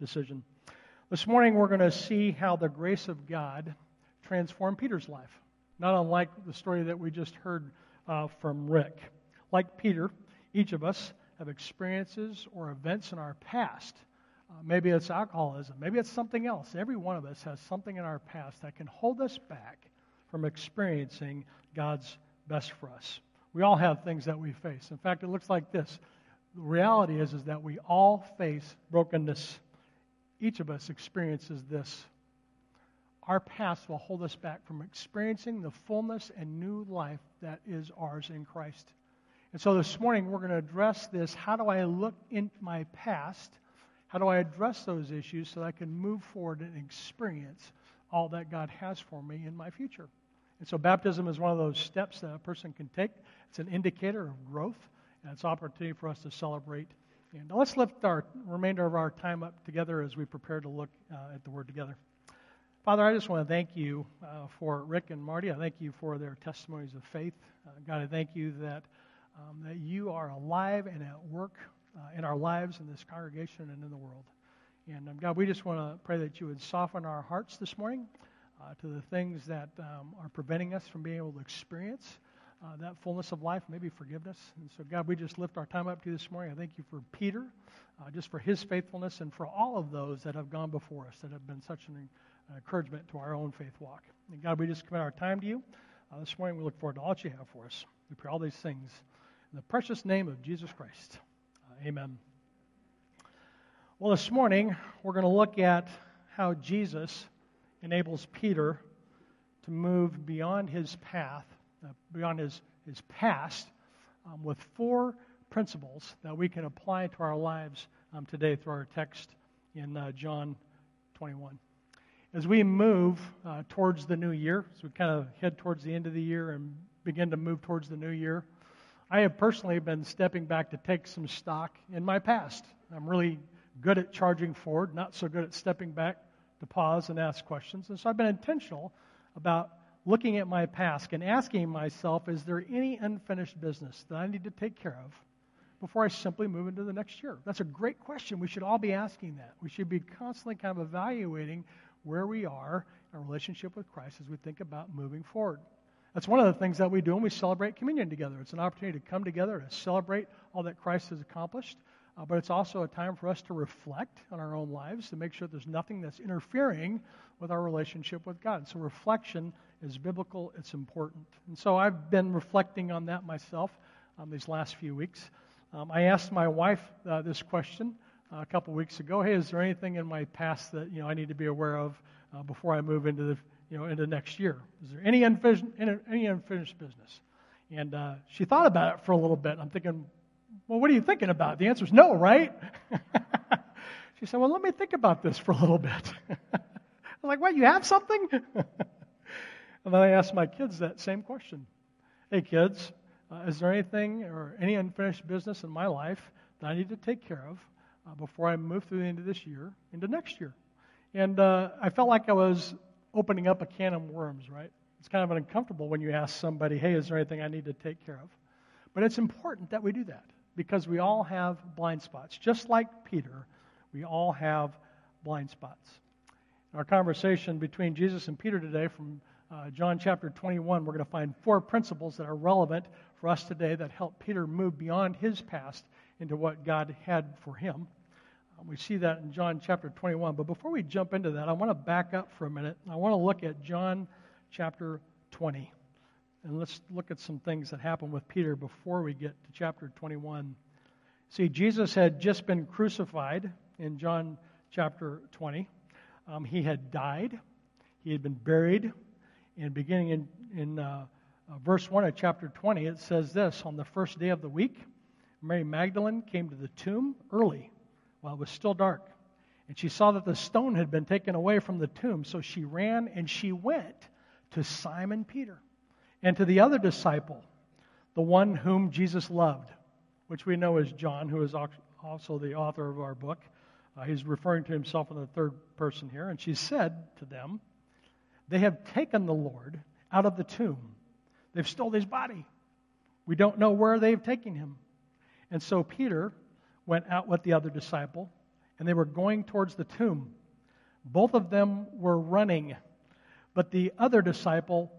decision. This morning, we're going to see how the grace of God transformed Peter's life, not unlike the story that we just heard uh, from Rick. Like Peter, each of us have experiences or events in our past. Uh, maybe it's alcoholism, maybe it's something else. Every one of us has something in our past that can hold us back from experiencing God's best for us. We all have things that we face. In fact, it looks like this. The reality is, is that we all face brokenness. Each of us experiences this. Our past will hold us back from experiencing the fullness and new life that is ours in Christ. And so this morning we're going to address this. How do I look in my past? How do I address those issues so that I can move forward and experience all that God has for me in my future? And so baptism is one of those steps that a person can take. It's an indicator of growth, and it's an opportunity for us to celebrate. And let's lift our remainder of our time up together as we prepare to look uh, at the Word together. Father, I just want to thank you uh, for Rick and Marty. I thank you for their testimonies of faith. Uh, God, I thank you that um, that you are alive and at work uh, in our lives, in this congregation, and in the world. And um, God, we just want to pray that you would soften our hearts this morning uh, to the things that um, are preventing us from being able to experience uh, that fullness of life, maybe forgiveness. And so, God, we just lift our time up to you this morning. I thank you for Peter, uh, just for his faithfulness, and for all of those that have gone before us that have been such an encouragement to our own faith walk. And God, we just commit our time to you. Uh, this morning, we look forward to all that you have for us. We pray all these things in the precious name of Jesus Christ. Uh, amen. Well, this morning, we're going to look at how Jesus enables Peter to move beyond his path, uh, beyond his, his past, um, with four principles that we can apply to our lives um, today through our text in uh, John 21. As we move uh, towards the new year, as we kind of head towards the end of the year and begin to move towards the new year, I have personally been stepping back to take some stock in my past. I'm really good at charging forward, not so good at stepping back to pause and ask questions. And so I've been intentional about looking at my past and asking myself, is there any unfinished business that I need to take care of before I simply move into the next year? That's a great question. We should all be asking that. We should be constantly kind of evaluating where we are in our relationship with Christ as we think about moving forward. That's one of the things that we do when we celebrate communion together. It's an opportunity to come together to celebrate all that Christ has accomplished uh, but it's also a time for us to reflect on our own lives to make sure there's nothing that's interfering with our relationship with God. So reflection is biblical, it's important. And so I've been reflecting on that myself um, these last few weeks. Um, I asked my wife uh, this question uh, a couple weeks ago. Hey, is there anything in my past that you know I need to be aware of uh, before I move into the you know into next year? Is there any unfinished any unfinished business? And uh, she thought about it for a little bit. I'm thinking, well, what are you thinking about? The answer is no, right? she said, Well, let me think about this for a little bit. I'm like, What, you have something? and then I asked my kids that same question Hey, kids, uh, is there anything or any unfinished business in my life that I need to take care of uh, before I move through the end of this year into next year? And uh, I felt like I was opening up a can of worms, right? It's kind of uncomfortable when you ask somebody, hey, is there anything I need to take care of? But it's important that we do that because we all have blind spots. Just like Peter, we all have blind spots. Our conversation between Jesus and Peter today from uh, John chapter 21, we're going to find four principles that are relevant for us today that help Peter move beyond his past into what God had for him. Um, we see that in John chapter 21. But before we jump into that, I want to back up for a minute. I want to look at John chapter 20. And let's look at some things that happened with Peter before we get to chapter 21. See, Jesus had just been crucified in John chapter 20. Um, he had died, he had been buried. And beginning in, in uh, uh, verse 1 of chapter 20, it says this On the first day of the week, Mary Magdalene came to the tomb early while it was still dark. And she saw that the stone had been taken away from the tomb. So she ran and she went to Simon Peter and to the other disciple, the one whom Jesus loved, which we know as John, who is also the author of our book. Uh, he's referring to himself in the third person here. And she said to them, They have taken the Lord out of the tomb. They've stole his body. We don't know where they've taken him. And so Peter went out with the other disciple and they were going towards the tomb. Both of them were running, but the other disciple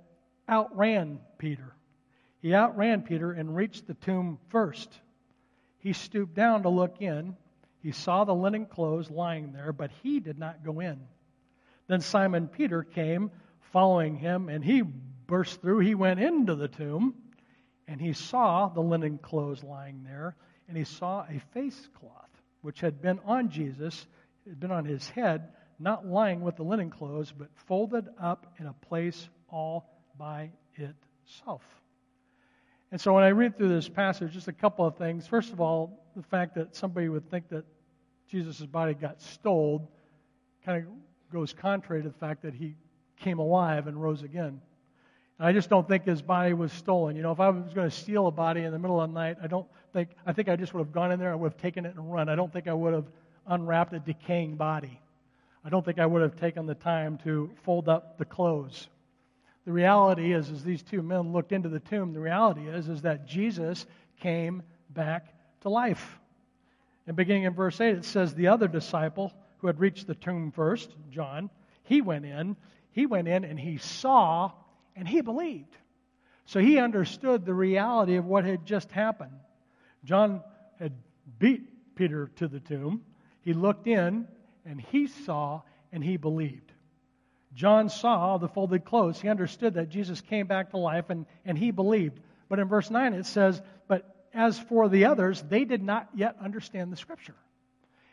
outran Peter. He outran Peter and reached the tomb first. He stooped down to look in. He saw the linen clothes lying there, but he did not go in. Then Simon Peter came, following him, and he burst through. He went into the tomb, and he saw the linen clothes lying there, and he saw a face cloth which had been on Jesus, had been on his head, not lying with the linen clothes, but folded up in a place all by itself. And so when I read through this passage, just a couple of things. First of all, the fact that somebody would think that Jesus' body got stole kind of goes contrary to the fact that he came alive and rose again. And I just don't think his body was stolen. You know, if I was going to steal a body in the middle of the night, I don't think, I think I just would have gone in there, I would have taken it and run. I don't think I would have unwrapped a decaying body. I don't think I would have taken the time to fold up the clothes. The reality is, as these two men looked into the tomb, the reality is, is that Jesus came back to life. And beginning in verse 8, it says, The other disciple who had reached the tomb first, John, he went in. He went in and he saw and he believed. So he understood the reality of what had just happened. John had beat Peter to the tomb. He looked in and he saw and he believed. John saw the folded clothes. He understood that Jesus came back to life and, and he believed. But in verse 9 it says, But as for the others, they did not yet understand the scripture.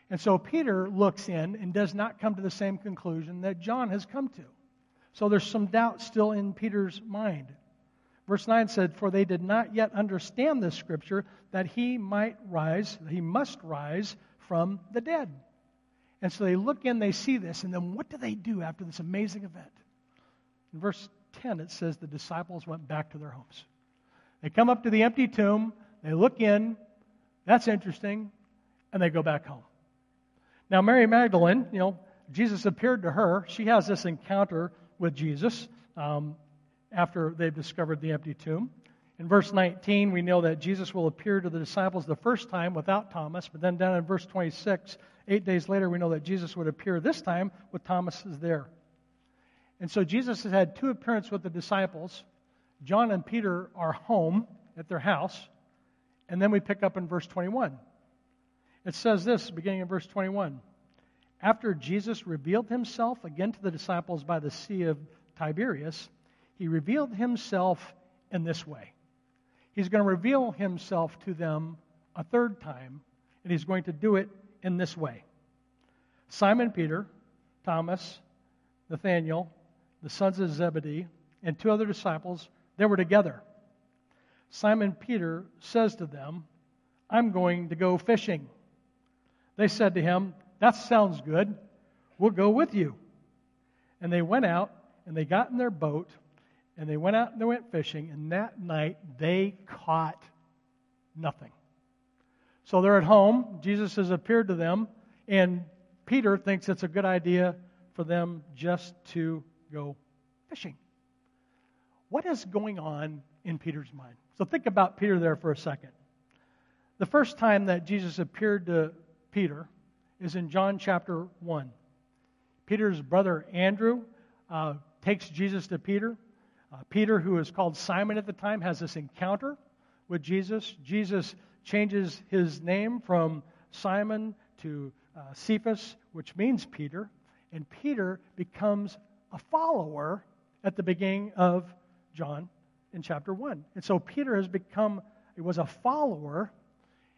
And so Peter looks in and does not come to the same conclusion that John has come to. So there's some doubt still in Peter's mind. Verse 9 said, For they did not yet understand the scripture that he might rise, he must rise from the dead. And so they look in, they see this, and then what do they do after this amazing event? In verse 10, it says the disciples went back to their homes. They come up to the empty tomb, they look in, that's interesting, and they go back home. Now, Mary Magdalene, you know, Jesus appeared to her. She has this encounter with Jesus um, after they've discovered the empty tomb. In verse 19, we know that Jesus will appear to the disciples the first time without Thomas, but then down in verse 26, eight days later, we know that Jesus would appear this time with Thomas is there. And so Jesus has had two appearances with the disciples. John and Peter are home at their house. And then we pick up in verse 21. It says this, beginning in verse 21. After Jesus revealed himself again to the disciples by the Sea of Tiberias, he revealed himself in this way. He's going to reveal himself to them a third time, and he's going to do it in this way Simon Peter, Thomas, Nathanael, the sons of Zebedee, and two other disciples, they were together. Simon Peter says to them, I'm going to go fishing. They said to him, That sounds good. We'll go with you. And they went out and they got in their boat and they went out and they went fishing. And that night they caught nothing. So they're at home. Jesus has appeared to them, and Peter thinks it's a good idea for them just to go fishing. What is going on in Peter's mind? So think about Peter there for a second. The first time that Jesus appeared to Peter is in John chapter 1. Peter's brother Andrew uh, takes Jesus to Peter. Uh, Peter, who is called Simon at the time, has this encounter with Jesus. Jesus changes his name from Simon to uh, Cephas, which means Peter, and Peter becomes a follower at the beginning of John in chapter 1. And so Peter has become, it was a follower,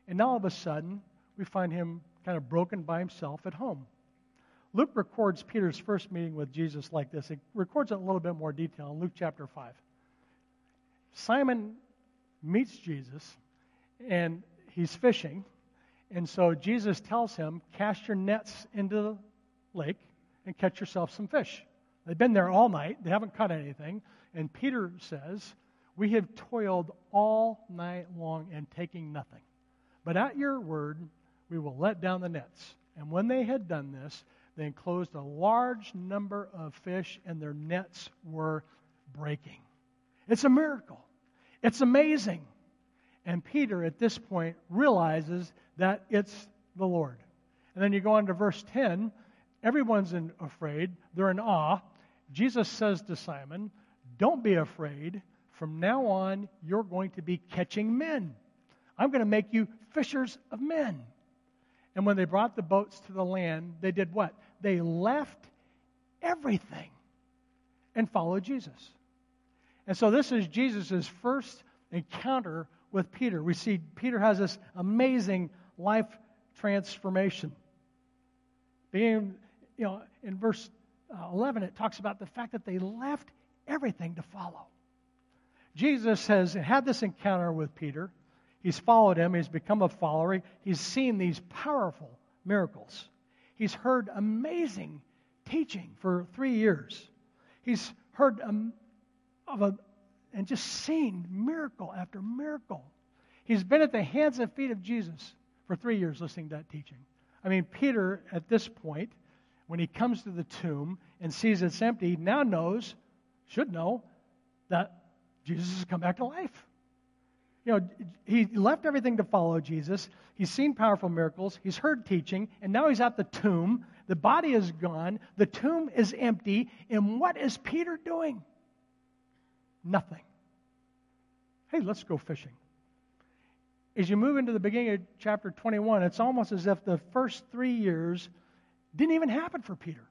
and now all of a sudden we find him kind of broken by himself at home. Luke records Peter's first meeting with Jesus like this. It records it in a little bit more detail in Luke chapter 5. Simon meets Jesus and he's fishing. And so Jesus tells him, Cast your nets into the lake and catch yourself some fish. They've been there all night, they haven't caught anything. And Peter says, We have toiled all night long and taking nothing. But at your word, we will let down the nets. And when they had done this, they enclosed a large number of fish, and their nets were breaking. It's a miracle. It's amazing. And Peter, at this point, realizes that it's the Lord. And then you go on to verse 10. Everyone's in, afraid. They're in awe. Jesus says to Simon, Don't be afraid. From now on, you're going to be catching men. I'm going to make you fishers of men. And when they brought the boats to the land, they did what? They left everything and followed Jesus. And so this is Jesus' first encounter with Peter. We see Peter has this amazing life transformation. Being, you know, in verse uh, 11, it talks about the fact that they left everything to follow. Jesus has had this encounter with Peter. He's followed him. He's become a follower. He's seen these powerful miracles. He's heard amazing teaching for three years. He's heard um, of a, and just seen miracle after miracle. He's been at the hands and feet of Jesus for three years listening to that teaching. I mean, Peter, at this point, when he comes to the tomb and sees it's empty, now knows, should know, that Jesus has come back to life. You know, he left everything to follow Jesus. He's seen powerful miracles. He's heard teaching. And now he's at the tomb. The body is gone. The tomb is empty. And what is Peter doing? Nothing. Hey, let's go fishing. As you move into the beginning of chapter 21, it's almost as if the first three years didn't even happen for Peter.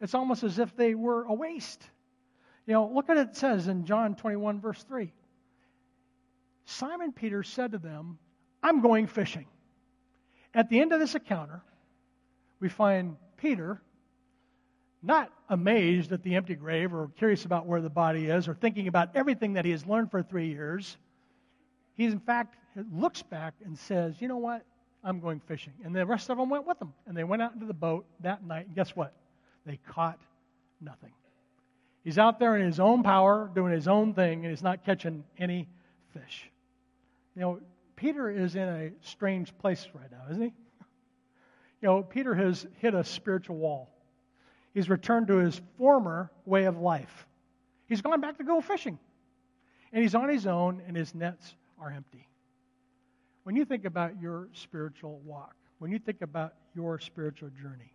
It's almost as if they were a waste. You know, look what it says in John 21, verse 3. Simon Peter said to them, I'm going fishing. At the end of this encounter, we find Peter not amazed at the empty grave or curious about where the body is or thinking about everything that he has learned for three years. He, in fact, looks back and says, You know what? I'm going fishing. And the rest of them went with him. And they went out into the boat that night. And guess what? They caught nothing. He's out there in his own power, doing his own thing, and he's not catching any fish. You know, Peter is in a strange place right now, isn't he? You know, Peter has hit a spiritual wall. He's returned to his former way of life. He's gone back to go fishing. And he's on his own, and his nets are empty. When you think about your spiritual walk, when you think about your spiritual journey,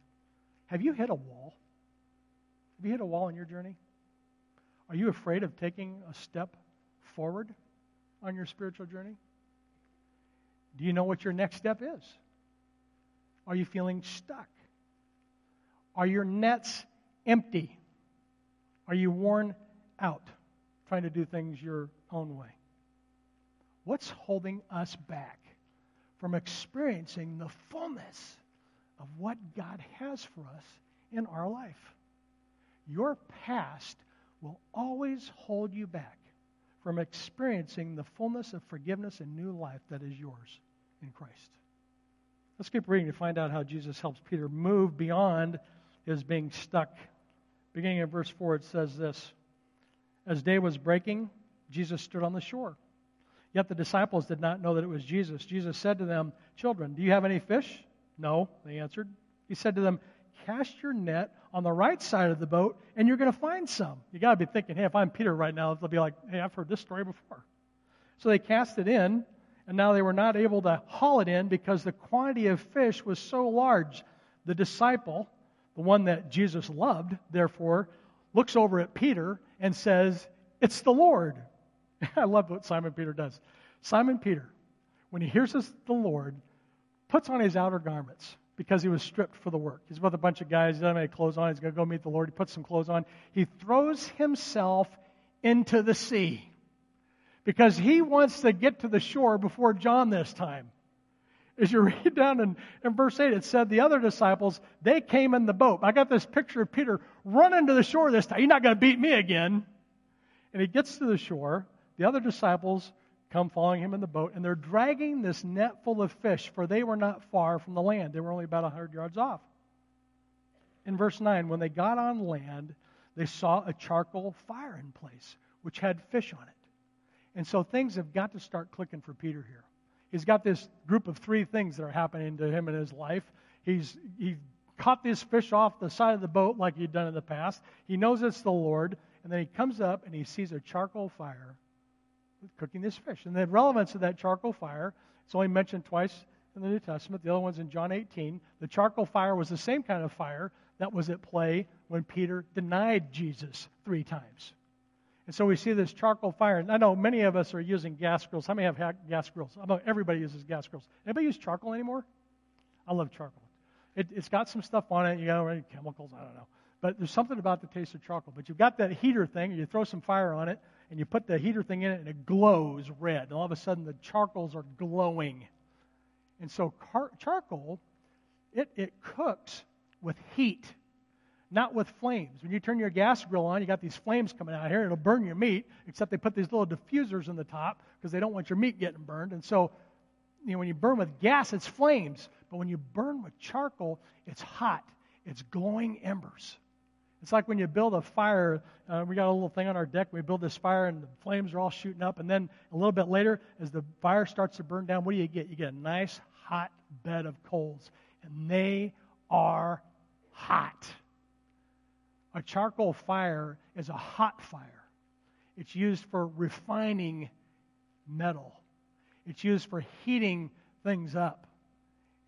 have you hit a wall? Have you hit a wall in your journey? Are you afraid of taking a step forward on your spiritual journey? Do you know what your next step is? Are you feeling stuck? Are your nets empty? Are you worn out trying to do things your own way? What's holding us back from experiencing the fullness of what God has for us in our life? Your past will always hold you back from experiencing the fullness of forgiveness and new life that is yours in Christ. Let's keep reading to find out how Jesus helps Peter move beyond his being stuck. Beginning in verse 4, it says this As day was breaking, Jesus stood on the shore. Yet the disciples did not know that it was Jesus. Jesus said to them, Children, do you have any fish? No, they answered. He said to them, Cast your net on the right side of the boat, and you're going to find some. You got to be thinking, hey, if I'm Peter right now, they'll be like, hey, I've heard this story before. So they cast it in, and now they were not able to haul it in because the quantity of fish was so large. The disciple, the one that Jesus loved, therefore, looks over at Peter and says, It's the Lord. I love what Simon Peter does. Simon Peter, when he hears this, the Lord, puts on his outer garments because he was stripped for the work. He's with a bunch of guys. He doesn't have any clothes on. He's going to go meet the Lord. He puts some clothes on. He throws himself into the sea because he wants to get to the shore before John this time. As you read down in, in verse 8, it said the other disciples, they came in the boat. I got this picture of Peter running to the shore this time. You're not going to beat me again. And he gets to the shore. The other disciples come following him in the boat, and they're dragging this net full of fish, for they were not far from the land. They were only about a 100 yards off. In verse 9, when they got on land, they saw a charcoal fire in place, which had fish on it. And so things have got to start clicking for Peter here. He's got this group of three things that are happening to him in his life. He's he caught this fish off the side of the boat like he'd done in the past. He knows it's the Lord, and then he comes up and he sees a charcoal fire cooking this fish. And the relevance of that charcoal fire, it's only mentioned twice in the New Testament. The other one's in John 18. The charcoal fire was the same kind of fire that was at play when Peter denied Jesus three times. And so we see this charcoal fire. And I know many of us are using gas grills. How many have gas grills? Everybody uses gas grills. Anybody use charcoal anymore? I love charcoal. It, has got some stuff on it. You got any chemicals? I don't know. But there's something about the taste of charcoal. But you've got that heater thing, and you throw some fire on it, and you put the heater thing in it, and it glows red. And all of a sudden, the charcoals are glowing. And so car- charcoal, it, it cooks with heat, not with flames. When you turn your gas grill on, you got these flames coming out here. It'll burn your meat, except they put these little diffusers in the top because they don't want your meat getting burned. And so, you know, when you burn with gas, it's flames. But when you burn with charcoal, it's hot. It's glowing embers. It's like when you build a fire. Uh, we got a little thing on our deck. We build this fire, and the flames are all shooting up. And then a little bit later, as the fire starts to burn down, what do you get? You get a nice hot bed of coals, and they are hot. A charcoal fire is a hot fire. It's used for refining metal. It's used for heating things up.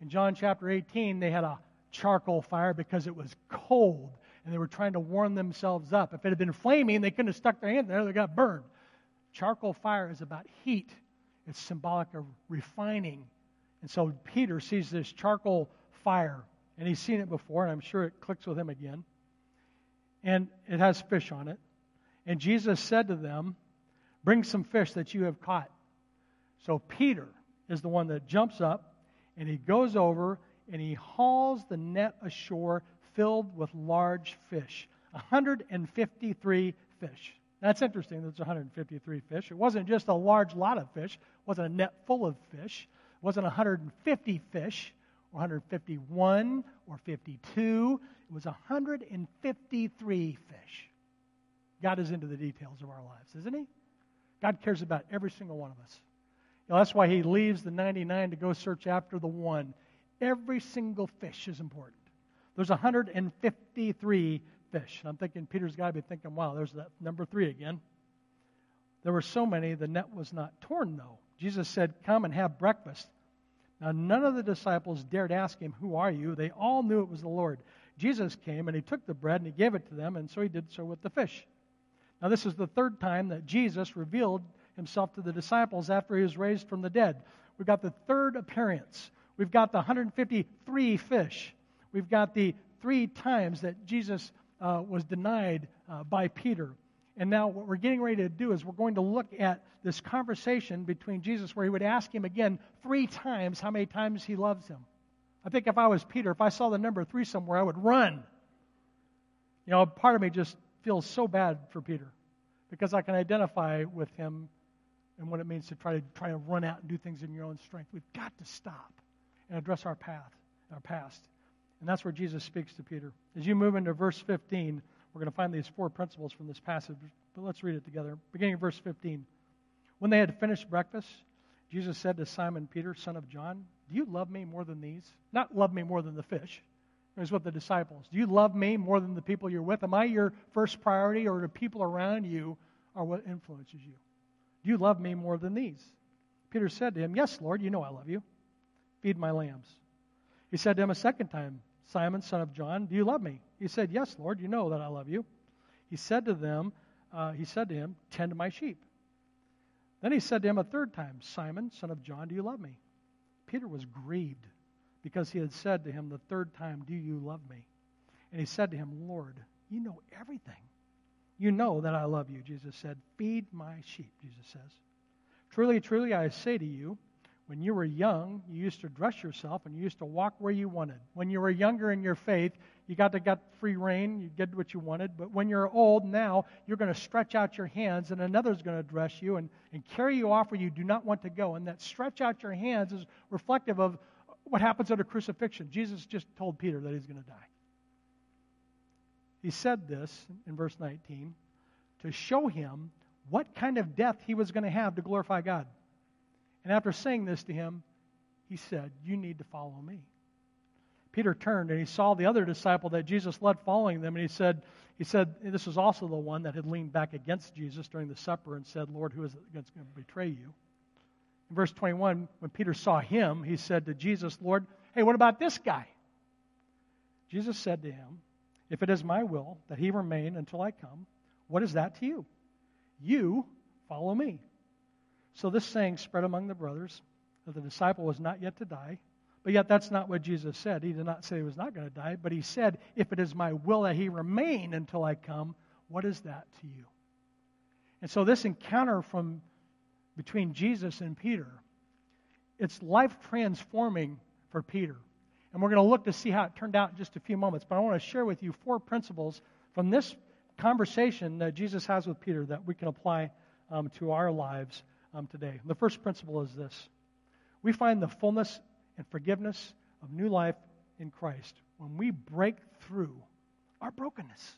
In John chapter 18, they had a charcoal fire because it was cold and they were trying to warm themselves up. If it had been flaming, they couldn't have stuck their hand there, they got burned. Charcoal fire is about heat, it's symbolic of refining. And so Peter sees this charcoal fire, and he's seen it before, and I'm sure it clicks with him again. And it has fish on it. And Jesus said to them, Bring some fish that you have caught. So Peter is the one that jumps up, and he goes over and he hauls the net ashore filled with large fish 153 fish. That's interesting. There's 153 fish. It wasn't just a large lot of fish. It wasn't a net full of fish. It wasn't 150 fish 151 or 52. It was 153 fish. God is into the details of our lives, isn't He? God cares about every single one of us. You know, that's why He leaves the 99 to go search after the one. Every single fish is important. There's 153 fish. And I'm thinking Peter's got to be thinking, wow, there's that number three again. There were so many, the net was not torn, though. Jesus said, Come and have breakfast. Now, none of the disciples dared ask him, Who are you? They all knew it was the Lord. Jesus came and he took the bread and he gave it to them, and so he did so with the fish. Now, this is the third time that Jesus revealed himself to the disciples after he was raised from the dead. We've got the third appearance. We've got the 153 fish. We've got the three times that Jesus uh, was denied uh, by Peter. And now, what we're getting ready to do is we're going to look at this conversation between Jesus where he would ask him again three times how many times he loves him. I think if I was Peter, if I saw the number three somewhere, I would run. You know, part of me just feels so bad for Peter because I can identify with him and what it means to try to try to run out and do things in your own strength. We've got to stop and address our path, our past. And that's where Jesus speaks to Peter. As you move into verse 15, we're going to find these four principles from this passage, but let's read it together. Beginning of verse 15. When they had finished breakfast, Jesus said to Simon Peter, son of John, Do you love me more than these? Not love me more than the fish. Here's what the disciples. Do you love me more than the people you're with? Am I your first priority, or the people around you are what influences you? Do you love me more than these? Peter said to him, Yes, Lord, you know I love you. Feed my lambs. He said to him a second time, Simon, son of John, do you love me? He said, Yes, Lord, you know that I love you. He said to them, uh, He said to him, Tend my sheep. Then he said to him a third time, Simon, son of John, do you love me? Peter was grieved because he had said to him the third time, Do you love me? And he said to him, Lord, you know everything. You know that I love you, Jesus said. Feed my sheep, Jesus says. Truly, truly, I say to you, when you were young, you used to dress yourself and you used to walk where you wanted. When you were younger in your faith, you got to get free rein, you did what you wanted. But when you're old now, you're going to stretch out your hands and another's going to dress you and, and carry you off where you do not want to go. And that stretch out your hands is reflective of what happens at a crucifixion. Jesus just told Peter that he's going to die. He said this in verse 19 to show him what kind of death he was going to have to glorify God. And after saying this to him, he said, You need to follow me. Peter turned and he saw the other disciple that Jesus led following them, and he said, he said, This was also the one that had leaned back against Jesus during the supper and said, Lord, who is going to betray you? In verse 21, when Peter saw him, he said to Jesus, Lord, hey, what about this guy? Jesus said to him, If it is my will that he remain until I come, what is that to you? You follow me. So this saying spread among the brothers that the disciple was not yet to die. But yet, that's not what Jesus said. He did not say he was not going to die, but he said, If it is my will that he remain until I come, what is that to you? And so, this encounter from between Jesus and Peter, it's life transforming for Peter. And we're going to look to see how it turned out in just a few moments. But I want to share with you four principles from this conversation that Jesus has with Peter that we can apply um, to our lives um, today. The first principle is this we find the fullness and forgiveness of new life in Christ when we break through our brokenness.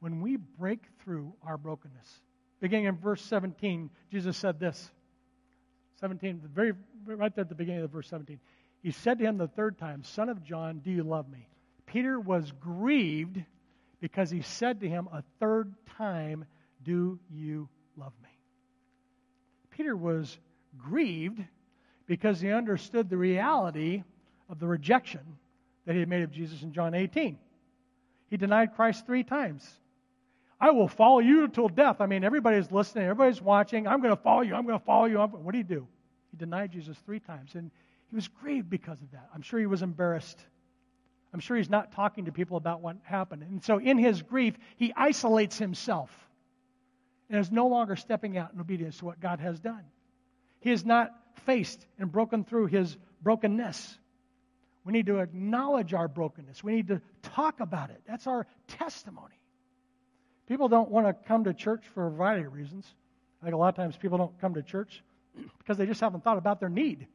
When we break through our brokenness. Beginning in verse 17, Jesus said this. 17, very, right there at the beginning of verse 17. He said to him the third time, Son of John, do you love me? Peter was grieved because he said to him a third time, Do you? Peter was grieved because he understood the reality of the rejection that he had made of Jesus in John 18. He denied Christ three times. I will follow you till death. I mean, everybody's listening, everybody's watching. I'm going to follow you. I'm going to follow you. What did he do? He denied Jesus three times. And he was grieved because of that. I'm sure he was embarrassed. I'm sure he's not talking to people about what happened. And so, in his grief, he isolates himself and is no longer stepping out in obedience to what God has done. He has not faced and broken through his brokenness. We need to acknowledge our brokenness. We need to talk about it. That's our testimony. People don't want to come to church for a variety of reasons. I think a lot of times people don't come to church because they just haven't thought about their need.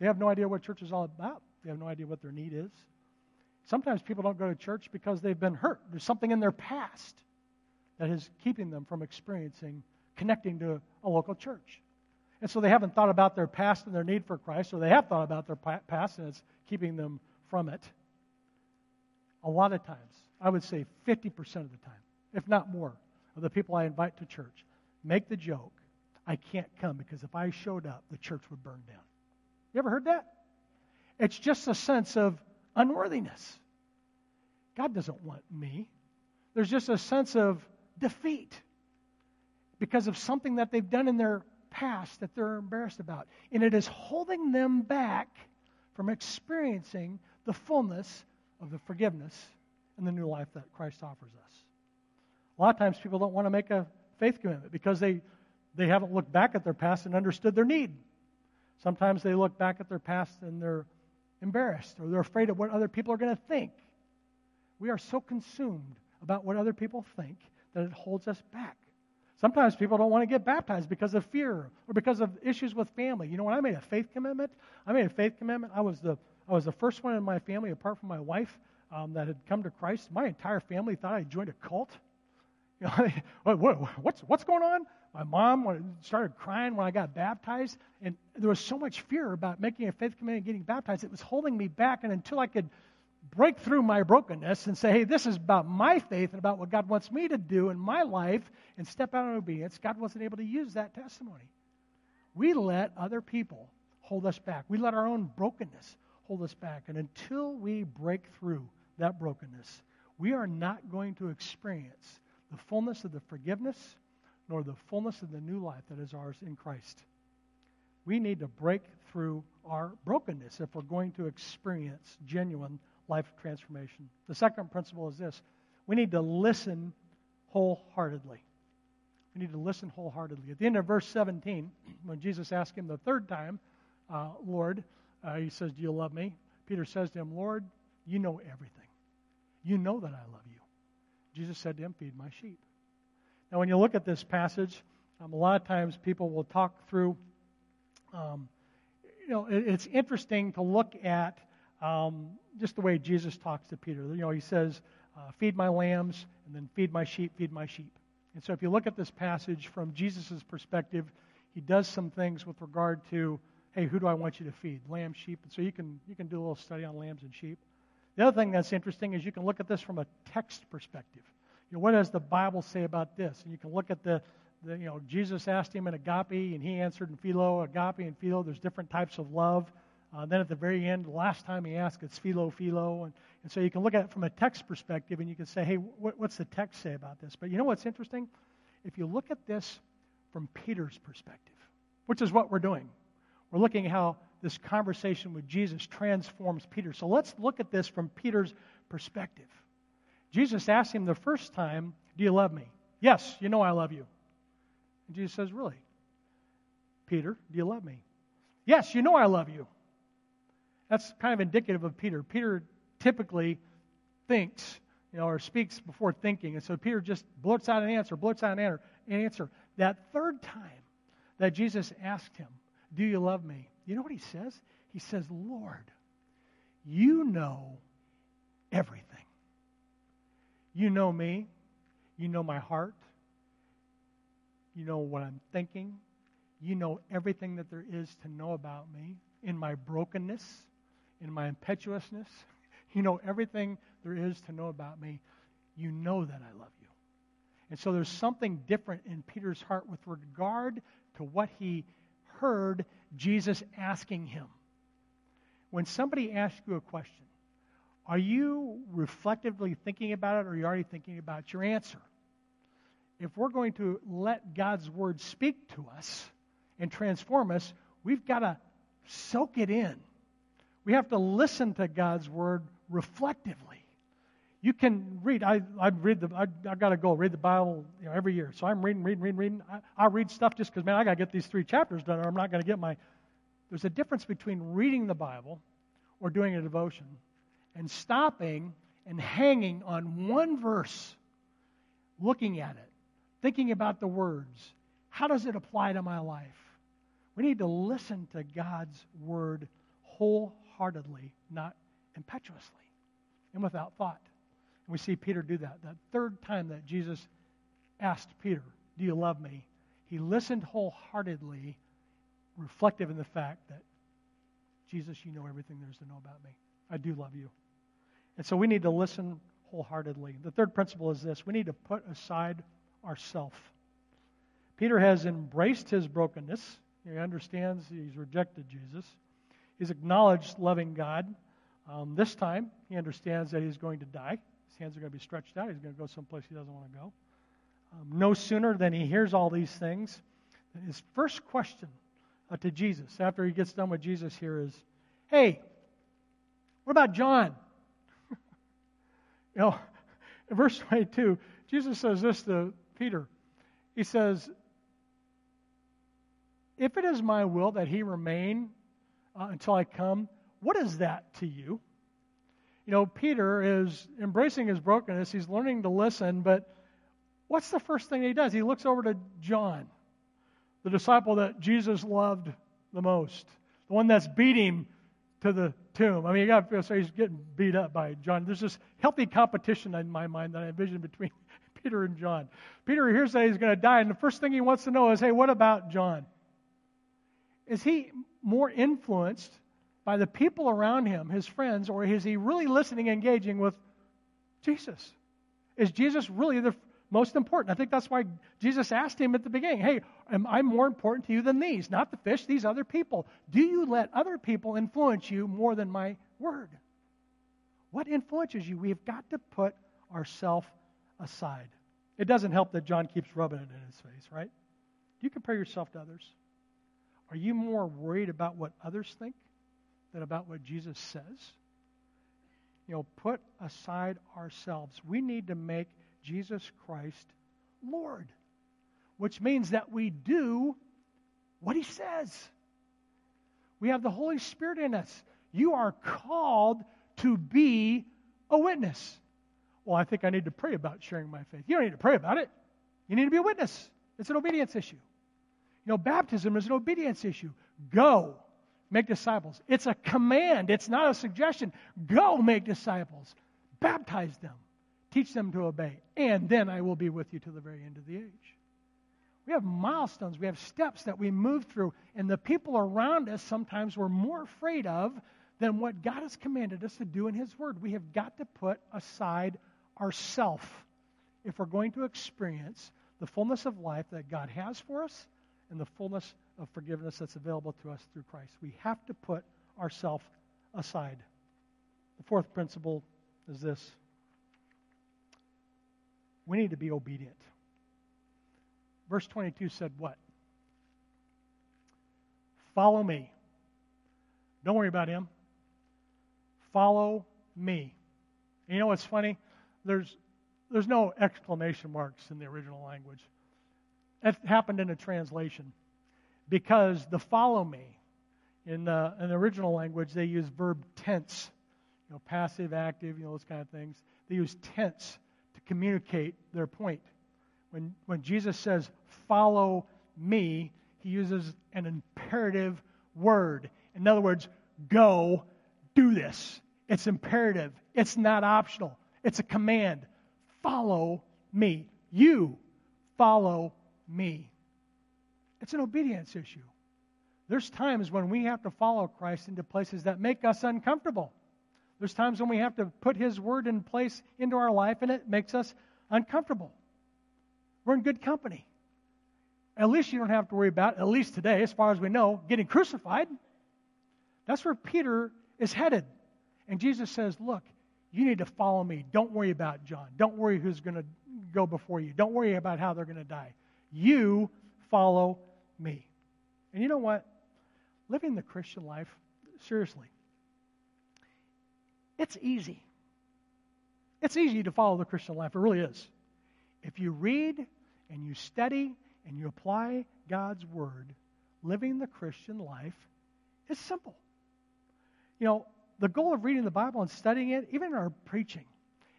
They have no idea what church is all about. They have no idea what their need is. Sometimes people don't go to church because they've been hurt. There's something in their past that is keeping them from experiencing connecting to a local church. And so they haven't thought about their past and their need for Christ, or they have thought about their past and it's keeping them from it. A lot of times, I would say 50% of the time, if not more, of the people I invite to church make the joke, I can't come because if I showed up, the church would burn down. You ever heard that? It's just a sense of unworthiness. God doesn't want me. There's just a sense of defeat because of something that they've done in their past that they're embarrassed about. And it is holding them back from experiencing the fullness of the forgiveness and the new life that Christ offers us. A lot of times people don't want to make a faith commitment because they, they haven't looked back at their past and understood their need. Sometimes they look back at their past and they're embarrassed or they're afraid of what other people are going to think. We are so consumed about what other people think that it holds us back. Sometimes people don't want to get baptized because of fear or because of issues with family. You know, when I made a faith commitment, I made a faith commitment. I was the I was the first one in my family, apart from my wife, um, that had come to Christ. My entire family thought I joined a cult. You know, what's what's going on? My mom started crying when I got baptized, and there was so much fear about making a faith commitment and getting baptized. It was holding me back, and until I could break through my brokenness and say, hey, this is about my faith and about what God wants me to do in my life and step out in obedience, God wasn't able to use that testimony. We let other people hold us back. We let our own brokenness hold us back. And until we break through that brokenness, we are not going to experience the fullness of the forgiveness nor the fullness of the new life that is ours in Christ. We need to break through our brokenness if we're going to experience genuine life transformation. The second principle is this we need to listen wholeheartedly. We need to listen wholeheartedly. At the end of verse 17, when Jesus asked him the third time, uh, Lord, uh, he says, Do you love me? Peter says to him, Lord, you know everything. You know that I love you. Jesus said to him, Feed my sheep. Now, when you look at this passage, um, a lot of times people will talk through, um, you know, it, it's interesting to look at um, just the way Jesus talks to Peter. You know, he says, uh, Feed my lambs, and then feed my sheep, feed my sheep. And so if you look at this passage from Jesus' perspective, he does some things with regard to, hey, who do I want you to feed? Lamb, sheep. And so you can, you can do a little study on lambs and sheep. The other thing that's interesting is you can look at this from a text perspective. You know, what does the Bible say about this? And you can look at the, the, you know, Jesus asked him in agape, and he answered in philo, agape and philo. There's different types of love. Uh, then at the very end, the last time he asked, it's philo, philo. And, and so you can look at it from a text perspective, and you can say, hey, what, what's the text say about this? But you know what's interesting? If you look at this from Peter's perspective, which is what we're doing, we're looking at how this conversation with Jesus transforms Peter. So let's look at this from Peter's perspective. Jesus asked him the first time, Do you love me? Yes, you know I love you. And Jesus says, Really? Peter, do you love me? Yes, you know I love you. That's kind of indicative of Peter. Peter typically thinks, you know, or speaks before thinking. And so Peter just blurts out an answer, blurts out an answer. That third time that Jesus asked him, Do you love me? You know what he says? He says, Lord, you know everything. You know me. You know my heart. You know what I'm thinking. You know everything that there is to know about me in my brokenness, in my impetuousness. You know everything there is to know about me. You know that I love you. And so there's something different in Peter's heart with regard to what he heard Jesus asking him. When somebody asks you a question, are you reflectively thinking about it or are you already thinking about your answer? If we're going to let God's word speak to us and transform us, we've got to soak it in. We have to listen to God's word reflectively. You can read. I, I read the. I, I got to go read the Bible you know, every year. So I'm reading, reading, reading, reading. I, I read stuff just because man, I got to get these three chapters done, or I'm not going to get my. There's a difference between reading the Bible or doing a devotion and stopping and hanging on one verse, looking at it, thinking about the words. How does it apply to my life? We need to listen to God's word wholeheartedly, not impetuously and without thought. And we see Peter do that. That third time that Jesus asked Peter, Do you love me? He listened wholeheartedly, reflective in the fact that, Jesus, you know everything there is to know about me. I do love you. And so we need to listen wholeheartedly. The third principle is this we need to put aside ourself. Peter has embraced his brokenness. He understands he's rejected Jesus. He's acknowledged loving God. Um, this time, he understands that he's going to die. His hands are going to be stretched out. He's going to go someplace he doesn't want to go. Um, no sooner than he hears all these things, his first question uh, to Jesus, after he gets done with Jesus here, is Hey, what about John? you know, in verse 22, Jesus says this to Peter. He says, If it is my will that he remain uh, until I come, what is that to you? You know, Peter is embracing his brokenness. He's learning to listen, but what's the first thing he does? He looks over to John, the disciple that Jesus loved the most, the one that's beat him to the tomb. I mean, you got to say he's getting beat up by John. There's this healthy competition in my mind that I envision between Peter and John. Peter hears that he's going to die, and the first thing he wants to know is, hey, what about John? Is he more influenced by the people around him, his friends, or is he really listening, engaging with Jesus? Is Jesus really the most important? I think that's why Jesus asked him at the beginning, Hey, am I more important to you than these? Not the fish, these other people. Do you let other people influence you more than my word? What influences you? We've got to put ourselves aside. It doesn't help that John keeps rubbing it in his face, right? Do you compare yourself to others? Are you more worried about what others think than about what Jesus says? You know, put aside ourselves. We need to make Jesus Christ Lord, which means that we do what he says. We have the Holy Spirit in us. You are called to be a witness. Well, I think I need to pray about sharing my faith. You don't need to pray about it. You need to be a witness. It's an obedience issue. You know, baptism is an obedience issue. Go make disciples. It's a command, it's not a suggestion. Go make disciples, baptize them, teach them to obey, and then I will be with you to the very end of the age. We have milestones, we have steps that we move through, and the people around us sometimes we're more afraid of than what God has commanded us to do in His Word. We have got to put aside ourself if we're going to experience the fullness of life that God has for us and the fullness of forgiveness that's available to us through Christ. We have to put ourselves aside. The fourth principle is this we need to be obedient. Verse 22 said what? Follow me. Don't worry about him. Follow me. And you know what's funny? There's, there's no exclamation marks in the original language. It happened in a translation because the follow me in the, in the original language they use verb tense, you know, passive, active, you know, those kind of things. They use tense to communicate their point. When, when Jesus says, follow me, he uses an imperative word. In other words, go do this. It's imperative. It's not optional. It's a command. Follow me. You follow me. It's an obedience issue. There's times when we have to follow Christ into places that make us uncomfortable. There's times when we have to put His word in place into our life and it makes us uncomfortable. We're in good company. At least you don't have to worry about, at least today, as far as we know, getting crucified. That's where Peter is headed. And Jesus says, Look, you need to follow me. Don't worry about John. Don't worry who's going to go before you. Don't worry about how they're going to die. You follow me. And you know what? Living the Christian life, seriously, it's easy. It's easy to follow the Christian life. It really is. If you read and you study and you apply God's word, living the Christian life is simple. You know, the goal of reading the Bible and studying it, even our preaching,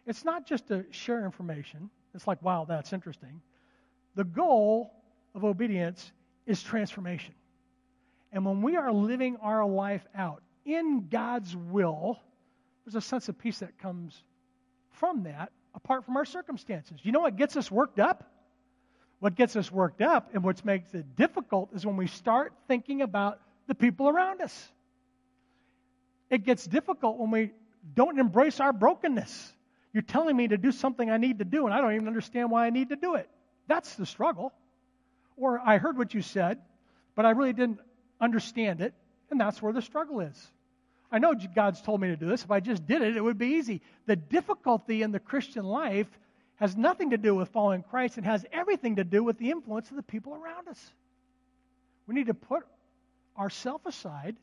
it's not just to share information. It's like, wow, that's interesting. The goal of obedience is transformation. And when we are living our life out in God's will, there's a sense of peace that comes from that apart from our circumstances. You know what gets us worked up? What gets us worked up and what makes it difficult is when we start thinking about the people around us. It gets difficult when we don't embrace our brokenness. You're telling me to do something I need to do, and I don't even understand why I need to do it. That's the struggle. Or I heard what you said, but I really didn't understand it, and that's where the struggle is. I know God's told me to do this. If I just did it, it would be easy. The difficulty in the Christian life has nothing to do with following Christ and has everything to do with the influence of the people around us. We need to put ourselves aside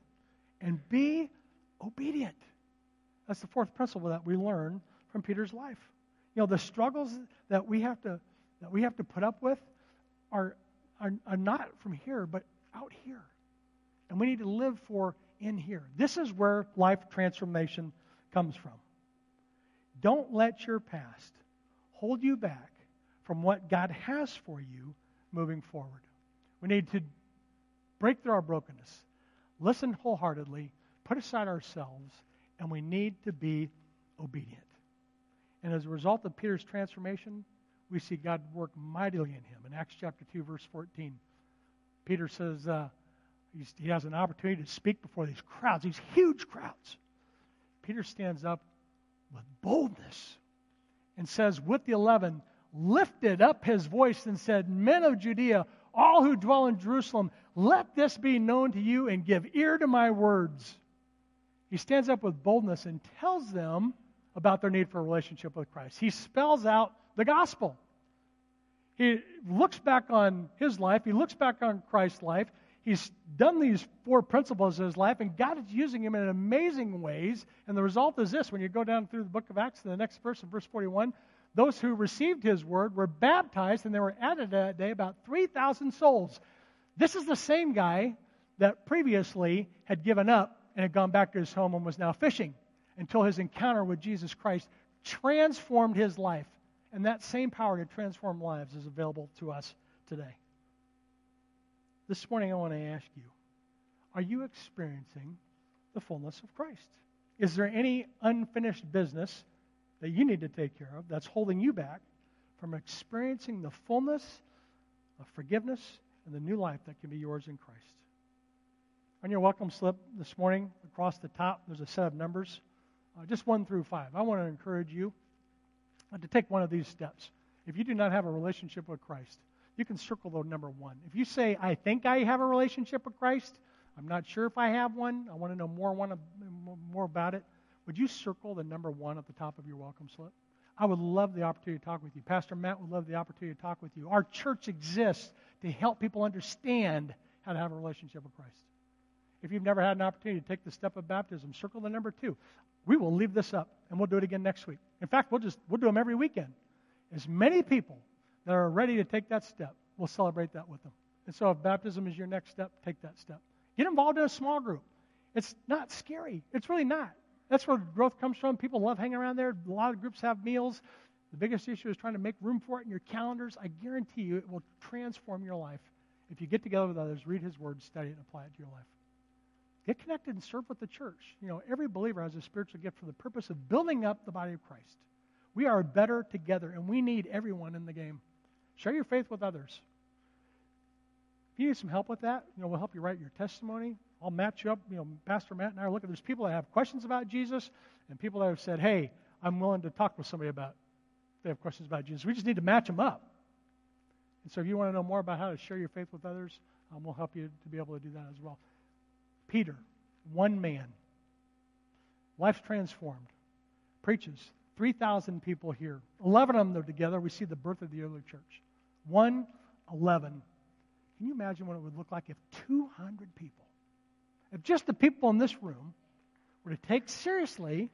and be obedient. That's the fourth principle that we learn from Peter's life. You know, the struggles that we have to that we have to put up with are, are, are not from here, but out here. And we need to live for in here. This is where life transformation comes from. Don't let your past hold you back from what God has for you moving forward. We need to break through our brokenness, listen wholeheartedly, put aside ourselves, and we need to be obedient. And as a result of Peter's transformation, we see God work mightily in him. In Acts chapter 2, verse 14, Peter says uh, he has an opportunity to speak before these crowds, these huge crowds. Peter stands up with boldness and says, with the eleven, lifted up his voice and said, Men of Judea, all who dwell in Jerusalem, let this be known to you and give ear to my words. He stands up with boldness and tells them about their need for a relationship with Christ. He spells out the gospel. He looks back on his life, he looks back on Christ's life. He's done these four principles in his life, and God is using him in amazing ways. And the result is this when you go down through the book of Acts, the next verse, in verse 41, those who received his word were baptized, and there were added that day about 3,000 souls. This is the same guy that previously had given up and had gone back to his home and was now fishing until his encounter with Jesus Christ transformed his life. And that same power to transform lives is available to us today. This morning, I want to ask you are you experiencing the fullness of Christ? Is there any unfinished business that you need to take care of that's holding you back from experiencing the fullness of forgiveness and the new life that can be yours in Christ? On your welcome slip this morning, across the top, there's a set of numbers, uh, just one through five. I want to encourage you to take one of these steps. If you do not have a relationship with Christ, you can circle the number one. If you say, I think I have a relationship with Christ, I'm not sure if I have one, I want to know more, one, more about it, would you circle the number one at the top of your welcome slip? I would love the opportunity to talk with you. Pastor Matt would love the opportunity to talk with you. Our church exists to help people understand how to have a relationship with Christ. If you've never had an opportunity to take the step of baptism, circle the number two. We will leave this up and we'll do it again next week. In fact, we'll just we'll do them every weekend. As many people that are ready to take that step, we'll celebrate that with them. And so if baptism is your next step, take that step. Get involved in a small group. It's not scary. It's really not. That's where growth comes from. People love hanging around there. A lot of groups have meals. The biggest issue is trying to make room for it in your calendars. I guarantee you it will transform your life. If you get together with others, read His Word, study it, and apply it to your life. Get connected and serve with the church. You know, every believer has a spiritual gift for the purpose of building up the body of Christ. We are better together, and we need everyone in the game. Share your faith with others. If you need some help with that, you know, we'll help you write your testimony. I'll match you up. You know, Pastor Matt and I are looking. There's people that have questions about Jesus, and people that have said, "Hey, I'm willing to talk with somebody about." They have questions about Jesus. We just need to match them up. And so, if you want to know more about how to share your faith with others, um, we'll help you to be able to do that as well. Peter, one man, life transformed, preaches. 3,000 people here. 11 of them are together. We see the birth of the early church. 1, 11. Can you imagine what it would look like if 200 people, if just the people in this room were to take seriously,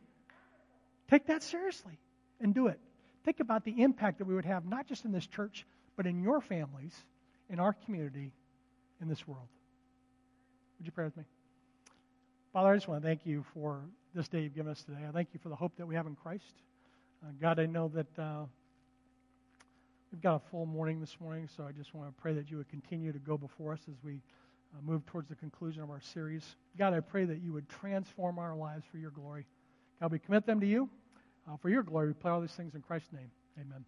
take that seriously and do it? Think about the impact that we would have, not just in this church, but in your families, in our community, in this world. Would you pray with me? Father, I just want to thank you for this day you've given us today. I thank you for the hope that we have in Christ. Uh, God, I know that uh, we've got a full morning this morning, so I just want to pray that you would continue to go before us as we uh, move towards the conclusion of our series. God, I pray that you would transform our lives for your glory. God, we commit them to you. Uh, for your glory, we pray all these things in Christ's name. Amen.